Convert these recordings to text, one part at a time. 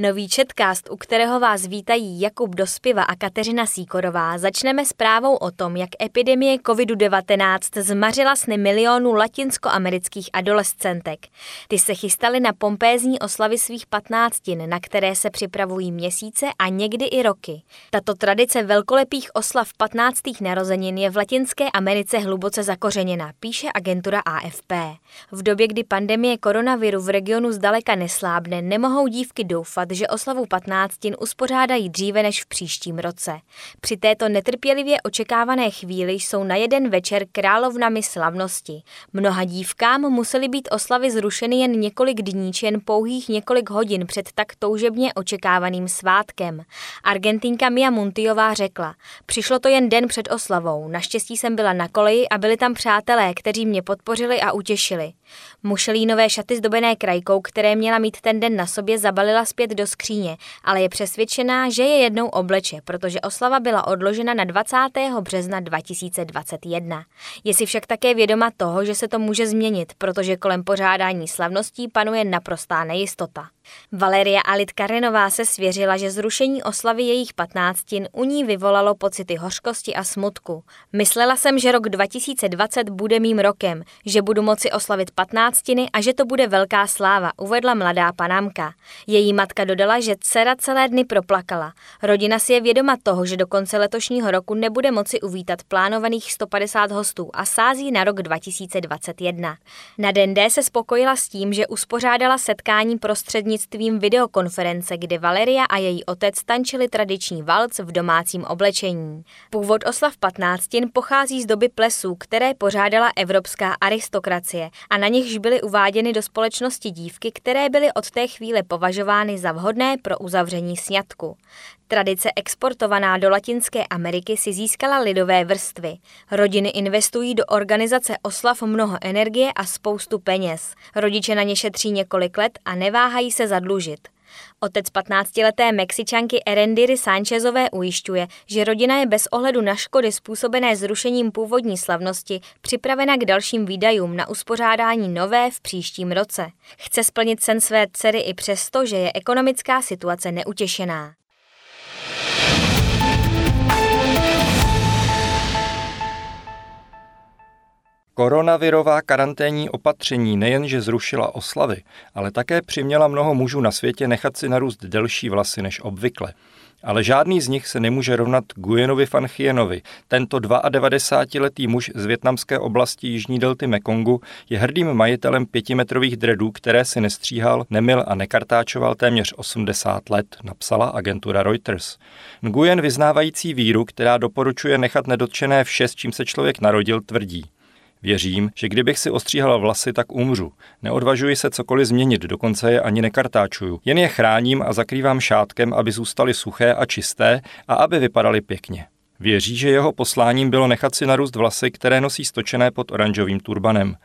Nový četkást, u kterého vás vítají Jakub Dospiva a Kateřina Síkorová, začneme s právou o tom, jak epidemie COVID-19 zmařila sny milionů latinskoamerických adolescentek. Ty se chystaly na pompézní oslavy svých patnáctin, na které se připravují měsíce a někdy i roky. Tato tradice velkolepých oslav 15. narozenin je v Latinské Americe hluboce zakořeněna, píše agentura AFP. V době, kdy pandemie koronaviru v regionu zdaleka neslábne, nemohou dívky doufat, očekávat, že oslavu patnáctin uspořádají dříve než v příštím roce. Při této netrpělivě očekávané chvíli jsou na jeden večer královnami slavnosti. Mnoha dívkám musely být oslavy zrušeny jen několik dní či jen pouhých několik hodin před tak toužebně očekávaným svátkem. Argentinka Mia Muntiová řekla, přišlo to jen den před oslavou, naštěstí jsem byla na koleji a byli tam přátelé, kteří mě podpořili a utěšili. Mušelínové šaty zdobené krajkou, které měla mít ten den na sobě, zabalila zpět do skříně, ale je přesvědčená, že je jednou obleče, protože oslava byla odložena na 20. března 2021. Je si však také vědoma toho, že se to může změnit, protože kolem pořádání slavností panuje naprostá nejistota. Valeria Alit-Karenová se svěřila, že zrušení oslavy jejich patnáctin u ní vyvolalo pocity hořkosti a smutku. Myslela jsem, že rok 2020 bude mým rokem, že budu moci oslavit patnáctiny a že to bude velká sláva, uvedla mladá panámka. Její matka dodala, že dcera celé dny proplakala. Rodina si je vědoma toho, že do konce letošního roku nebude moci uvítat plánovaných 150 hostů a sází na rok 2021. Na den D se spokojila s tím, že uspořádala setkání prostřední prostřednictvím videokonference, kdy Valeria a její otec tančili tradiční valc v domácím oblečení. Původ oslav 15 pochází z doby plesů, které pořádala evropská aristokracie a na nichž byly uváděny do společnosti dívky, které byly od té chvíle považovány za vhodné pro uzavření sňatku. Tradice exportovaná do Latinské Ameriky si získala lidové vrstvy. Rodiny investují do organizace oslav mnoho energie a spoustu peněz. Rodiče na ně šetří několik let a neváhají se zadlužit. Otec 15-leté Mexičanky Erendiry Sánchezové ujišťuje, že rodina je bez ohledu na škody způsobené zrušením původní slavnosti připravena k dalším výdajům na uspořádání nové v příštím roce. Chce splnit sen své dcery i přesto, že je ekonomická situace neutěšená. Koronavirová karanténní opatření nejenže zrušila oslavy, ale také přiměla mnoho mužů na světě nechat si narůst delší vlasy než obvykle. Ale žádný z nich se nemůže rovnat Guyenovi van Chienovi. Tento 92-letý muž z větnamské oblasti jižní delty Mekongu je hrdým majitelem pětimetrových dredů, které si nestříhal, nemil a nekartáčoval téměř 80 let, napsala agentura Reuters. Nguyen vyznávající víru, která doporučuje nechat nedotčené vše, s čím se člověk narodil, tvrdí. Věřím, že kdybych si ostříhala vlasy, tak umřu. Neodvažuji se cokoliv změnit, dokonce je ani nekartáčuju. Jen je chráním a zakrývám šátkem, aby zůstaly suché a čisté a aby vypadaly pěkně. Věří, že jeho posláním bylo nechat si narůst vlasy, které nosí stočené pod oranžovým turbanem.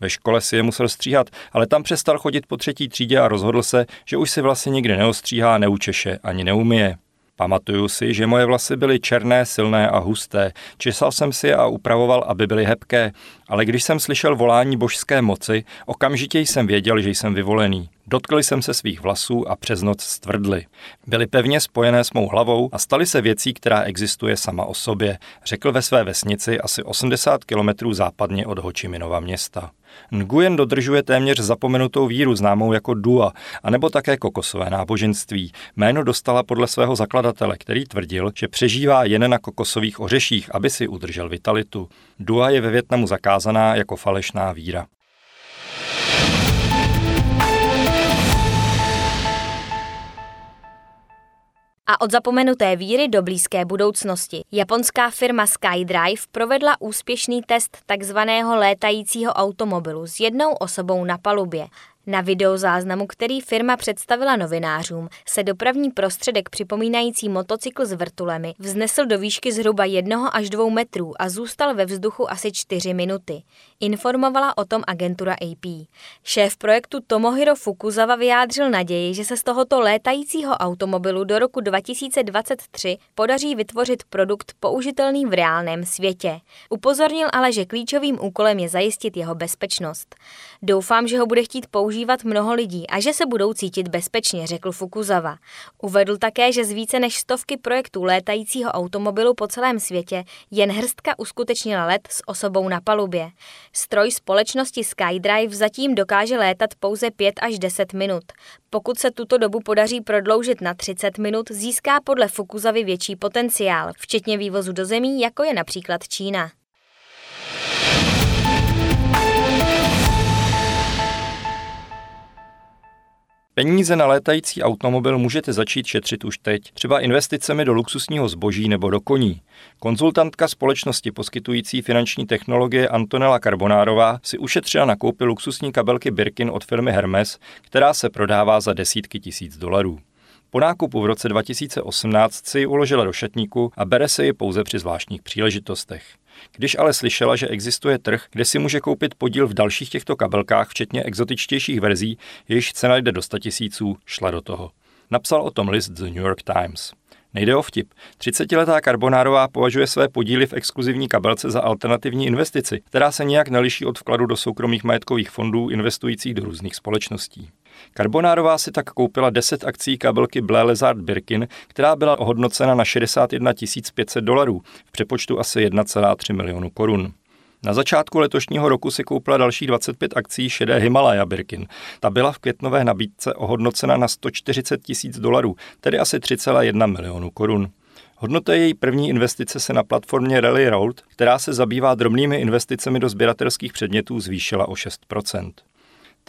Ve škole si je musel stříhat, ale tam přestal chodit po třetí třídě a rozhodl se, že už si vlasy nikdy neostříhá, neučeše ani neumije. Pamatuju si, že moje vlasy byly černé, silné a husté. Česal jsem si je a upravoval, aby byly hebké, ale když jsem slyšel volání božské moci, okamžitě jsem věděl, že jsem vyvolený. Dotkli jsem se svých vlasů a přes noc stvrdli. Byly pevně spojené s mou hlavou a staly se věcí, která existuje sama o sobě, řekl ve své vesnici asi 80 kilometrů západně od Hočiminova města. Nguyen dodržuje téměř zapomenutou víru známou jako Dua, anebo také kokosové náboženství. Jméno dostala podle svého zakladatele, který tvrdil, že přežívá jen na kokosových ořeších, aby si udržel vitalitu. Dua je ve Větnamu zakázaná jako falešná víra. A od zapomenuté víry do blízké budoucnosti. Japonská firma SkyDrive provedla úspěšný test takzvaného létajícího automobilu s jednou osobou na palubě. Na videozáznamu, který firma představila novinářům, se dopravní prostředek připomínající motocykl s vrtulemi vznesl do výšky zhruba jednoho až dvou metrů a zůstal ve vzduchu asi čtyři minuty. Informovala o tom agentura AP. Šéf projektu Tomohiro Fukuzawa vyjádřil naději, že se z tohoto létajícího automobilu do roku 2023 podaří vytvořit produkt použitelný v reálném světě. Upozornil ale, že klíčovým úkolem je zajistit jeho bezpečnost. Doufám, že ho bude chtít použít používat mnoho lidí a že se budou cítit bezpečně, řekl Fukuzawa. Uvedl také, že z více než stovky projektů létajícího automobilu po celém světě jen hrstka uskutečnila let s osobou na palubě. Stroj společnosti SkyDrive zatím dokáže létat pouze 5 až 10 minut. Pokud se tuto dobu podaří prodloužit na 30 minut, získá podle Fukuzavy větší potenciál, včetně vývozu do zemí, jako je například Čína. Peníze na létající automobil můžete začít šetřit už teď, třeba investicemi do luxusního zboží nebo do koní. Konzultantka společnosti poskytující finanční technologie Antonella Carbonárová si ušetřila na koupi luxusní kabelky Birkin od firmy Hermes, která se prodává za desítky tisíc dolarů. Po nákupu v roce 2018 si ji uložila do šatníku a bere se ji pouze při zvláštních příležitostech. Když ale slyšela, že existuje trh, kde si může koupit podíl v dalších těchto kabelkách, včetně exotičtějších verzí, jejichž cena jde do 100 tisíců, šla do toho. Napsal o tom list The New York Times. Nejde o vtip. 30-letá Carbonárová považuje své podíly v exkluzivní kabelce za alternativní investici, která se nijak neliší od vkladu do soukromých majetkových fondů investujících do různých společností. Carbonárová si tak koupila 10 akcí kabelky Blé Lezard Birkin, která byla ohodnocena na 61 500 dolarů, v přepočtu asi 1,3 milionu korun. Na začátku letošního roku si koupila další 25 akcí šedé Himalaya Birkin. Ta byla v květnové nabídce ohodnocena na 140 tisíc dolarů, tedy asi 3,1 milionu korun. Hodnota její první investice se na platformě Rally Road, která se zabývá drobnými investicemi do sběratelských předmětů, zvýšila o 6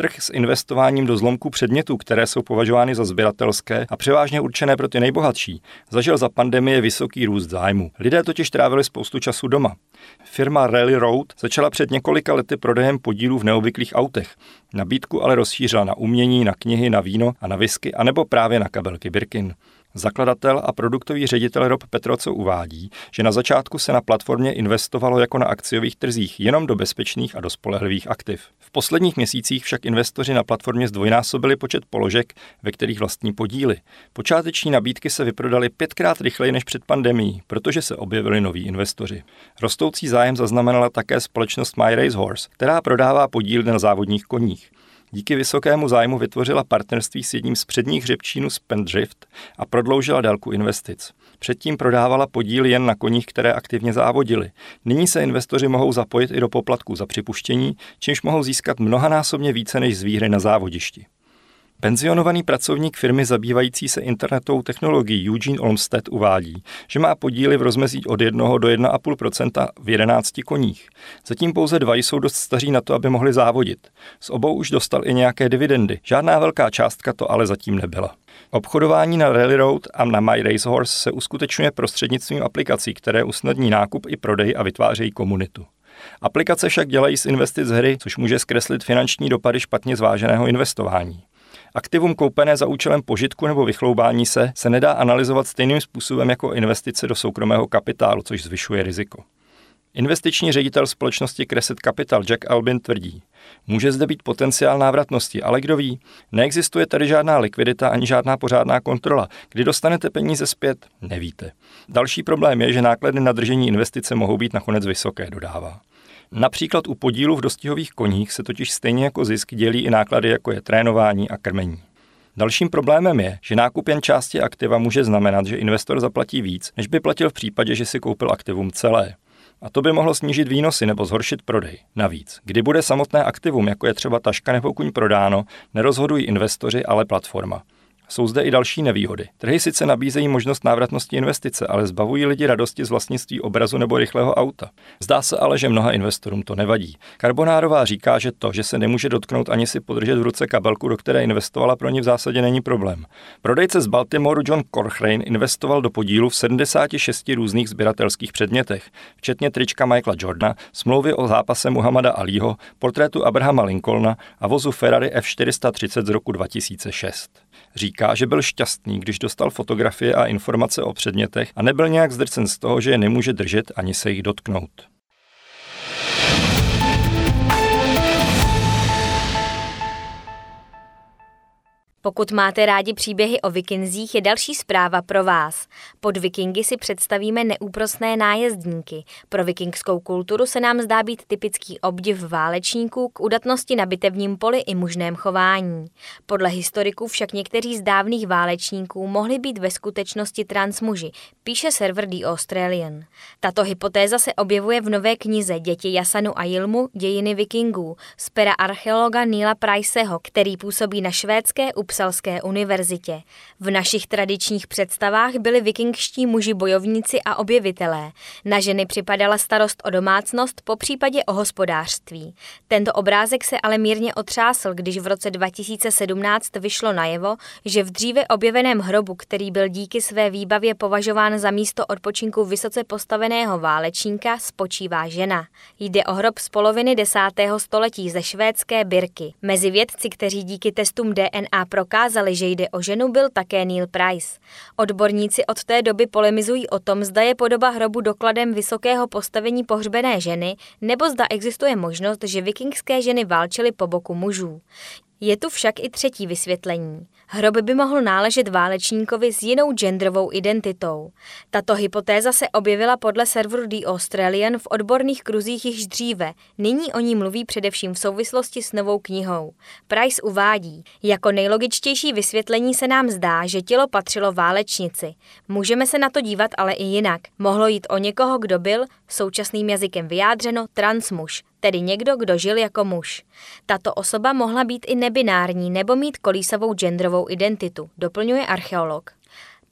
Trh s investováním do zlomků předmětů, které jsou považovány za sběratelské a převážně určené pro ty nejbohatší, zažil za pandemie vysoký růst zájmu. Lidé totiž trávili spoustu času doma. Firma Rally Road začala před několika lety prodejem podílů v neobvyklých autech. Nabídku ale rozšířila na umění, na knihy, na víno a na whisky, anebo právě na kabelky Birkin. Zakladatel a produktový ředitel Rob Petroco uvádí, že na začátku se na platformě investovalo jako na akciových trzích jenom do bezpečných a do spolehlivých aktiv. V posledních měsících však investoři na platformě zdvojnásobili počet položek, ve kterých vlastní podíly. Počáteční nabídky se vyprodaly pětkrát rychleji než před pandemí, protože se objevili noví investoři. Rostoucí zájem zaznamenala také společnost My Race Horse, která prodává podíly na závodních koních. Díky vysokému zájmu vytvořila partnerství s jedním z předních hřebčínů Spendrift a prodloužila délku investic. Předtím prodávala podíly jen na koních, které aktivně závodily. Nyní se investoři mohou zapojit i do poplatků za připuštění, čímž mohou získat mnohanásobně více než z výhry na závodišti. Penzionovaný pracovník firmy zabývající se internetovou technologií Eugene Olmsted uvádí, že má podíly v rozmezí od 1 do 1,5% v 11 koních. Zatím pouze dva jsou dost staří na to, aby mohli závodit. S obou už dostal i nějaké dividendy. Žádná velká částka to ale zatím nebyla. Obchodování na Rally Road a na My Racehorse se uskutečňuje prostřednictvím aplikací, které usnadní nákup i prodej a vytvářejí komunitu. Aplikace však dělají z investic hry, což může zkreslit finanční dopady špatně zváženého investování. Aktivum koupené za účelem požitku nebo vychloubání se se nedá analyzovat stejným způsobem jako investice do soukromého kapitálu, což zvyšuje riziko. Investiční ředitel společnosti Crescent Capital Jack Albin tvrdí, může zde být potenciál návratnosti, ale kdo ví, neexistuje tady žádná likvidita ani žádná pořádná kontrola. Kdy dostanete peníze zpět, nevíte. Další problém je, že náklady na držení investice mohou být nakonec vysoké, dodává. Například u podílu v dostihových koních se totiž stejně jako zisk dělí i náklady, jako je trénování a krmení. Dalším problémem je, že nákup jen části aktiva může znamenat, že investor zaplatí víc, než by platil v případě, že si koupil aktivum celé. A to by mohlo snížit výnosy nebo zhoršit prodej. Navíc, kdy bude samotné aktivum, jako je třeba taška nebo kuň prodáno, nerozhodují investoři, ale platforma. Jsou zde i další nevýhody. Trhy sice nabízejí možnost návratnosti investice, ale zbavují lidi radosti z vlastnictví obrazu nebo rychlého auta. Zdá se ale, že mnoha investorům to nevadí. Karbonárová říká, že to, že se nemůže dotknout ani si podržet v ruce kabelku, do které investovala, pro ní v zásadě není problém. Prodejce z Baltimoreu John Corchrane investoval do podílu v 76 různých sběratelských předmětech, včetně trička Michaela Jordana, smlouvy o zápase Muhammada Aliho, portrétu Abrahama Lincolna a vozu Ferrari F430 z roku 2006. Říká, že byl šťastný, když dostal fotografie a informace o předmětech a nebyl nějak zdrcen z toho, že je nemůže držet ani se jich dotknout. Pokud máte rádi příběhy o vikinzích, je další zpráva pro vás. Pod vikingy si představíme neúprosné nájezdníky. Pro vikingskou kulturu se nám zdá být typický obdiv válečníků k udatnosti na bitevním poli i mužném chování. Podle historiků však někteří z dávných válečníků mohli být ve skutečnosti transmuži, píše server The Australian. Tato hypotéza se objevuje v nové knize Děti Jasanu a Jilmu dějiny vikingů z pera archeologa Nila Priceho, který působí na švédské Upsalské univerzitě. V našich tradičních představách byli vikingští muži bojovníci a objevitelé. Na ženy připadala starost o domácnost, po případě o hospodářství. Tento obrázek se ale mírně otřásl, když v roce 2017 vyšlo najevo, že v dříve objeveném hrobu, který byl díky své výbavě považován za místo odpočinku vysoce postaveného válečníka, spočívá žena. Jde o hrob z poloviny desátého století ze švédské Birky. Mezi vědci, kteří díky testům DNA prokázali, že jde o ženu, byl také Neil Price. Odborníci od té doby polemizují o tom, zda je podoba hrobu dokladem vysokého postavení pohřbené ženy, nebo zda existuje možnost, že vikingské ženy válčily po boku mužů. Je tu však i třetí vysvětlení. Hrob by mohl náležet válečníkovi s jinou genderovou identitou. Tato hypotéza se objevila podle serveru The Australian v odborných kruzích již dříve. Nyní o ní mluví především v souvislosti s novou knihou. Price uvádí, jako nejlogičtější vysvětlení se nám zdá, že tělo patřilo válečnici. Můžeme se na to dívat ale i jinak. Mohlo jít o někoho, kdo byl, současným jazykem vyjádřeno, transmuž, tedy někdo, kdo žil jako muž. Tato osoba mohla být i nebinární nebo mít kolísavou genderovou identitu, doplňuje archeolog.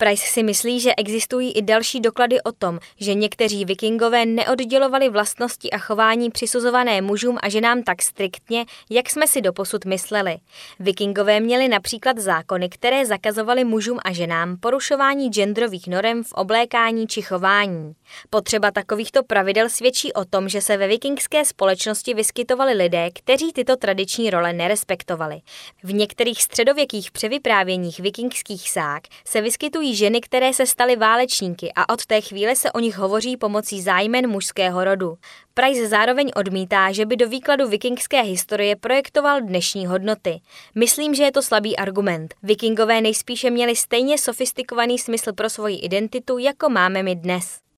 Price si myslí, že existují i další doklady o tom, že někteří vikingové neoddělovali vlastnosti a chování přisuzované mužům a ženám tak striktně, jak jsme si doposud mysleli. Vikingové měli například zákony, které zakazovaly mužům a ženám porušování genderových norem v oblékání či chování. Potřeba takovýchto pravidel svědčí o tom, že se ve vikingské společnosti vyskytovali lidé, kteří tyto tradiční role nerespektovali. V některých středověkých převyprávěních vikingských sák se vyskytují ženy, které se staly válečníky a od té chvíle se o nich hovoří pomocí zájmen mužského rodu. Price zároveň odmítá, že by do výkladu vikingské historie projektoval dnešní hodnoty. Myslím, že je to slabý argument. Vikingové nejspíše měli stejně sofistikovaný smysl pro svoji identitu, jako máme my dnes.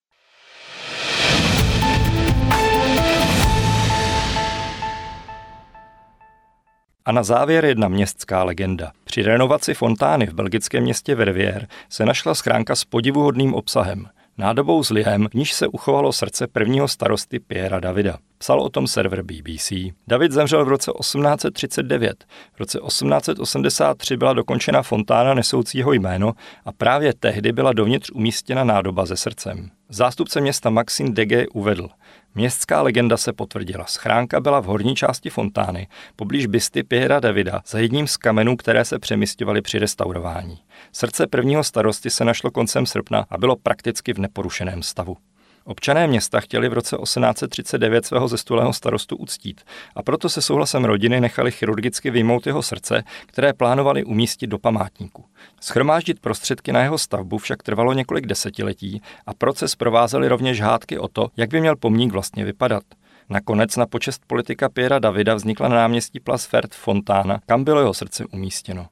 A na závěr jedna městská legenda. Při renovaci fontány v belgickém městě Verviers se našla schránka s podivuhodným obsahem. Nádobou s lihem, v níž se uchovalo srdce prvního starosty Piera Davida. Psal o tom server BBC. David zemřel v roce 1839. V roce 1883 byla dokončena fontána nesoucího jméno a právě tehdy byla dovnitř umístěna nádoba se srdcem. Zástupce města Maxim Dege uvedl, Městská legenda se potvrdila. Schránka byla v horní části fontány, poblíž bysty Piera Davida, za jedním z kamenů, které se přemysťovaly při restaurování. Srdce prvního starosti se našlo koncem srpna a bylo prakticky v neporušeném stavu. Občané města chtěli v roce 1839 svého zestulého starostu uctít a proto se souhlasem rodiny nechali chirurgicky vyjmout jeho srdce, které plánovali umístit do památníku. Schromáždit prostředky na jeho stavbu však trvalo několik desetiletí a proces provázely rovněž hádky o to, jak by měl pomník vlastně vypadat. Nakonec na počest politika Piera Davida vznikla na náměstí Place Fert Fontána, kam bylo jeho srdce umístěno.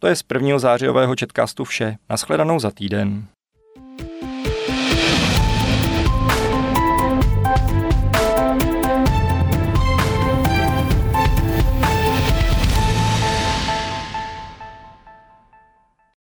To je z prvního zářijového četkástu vše. Naschledanou za týden.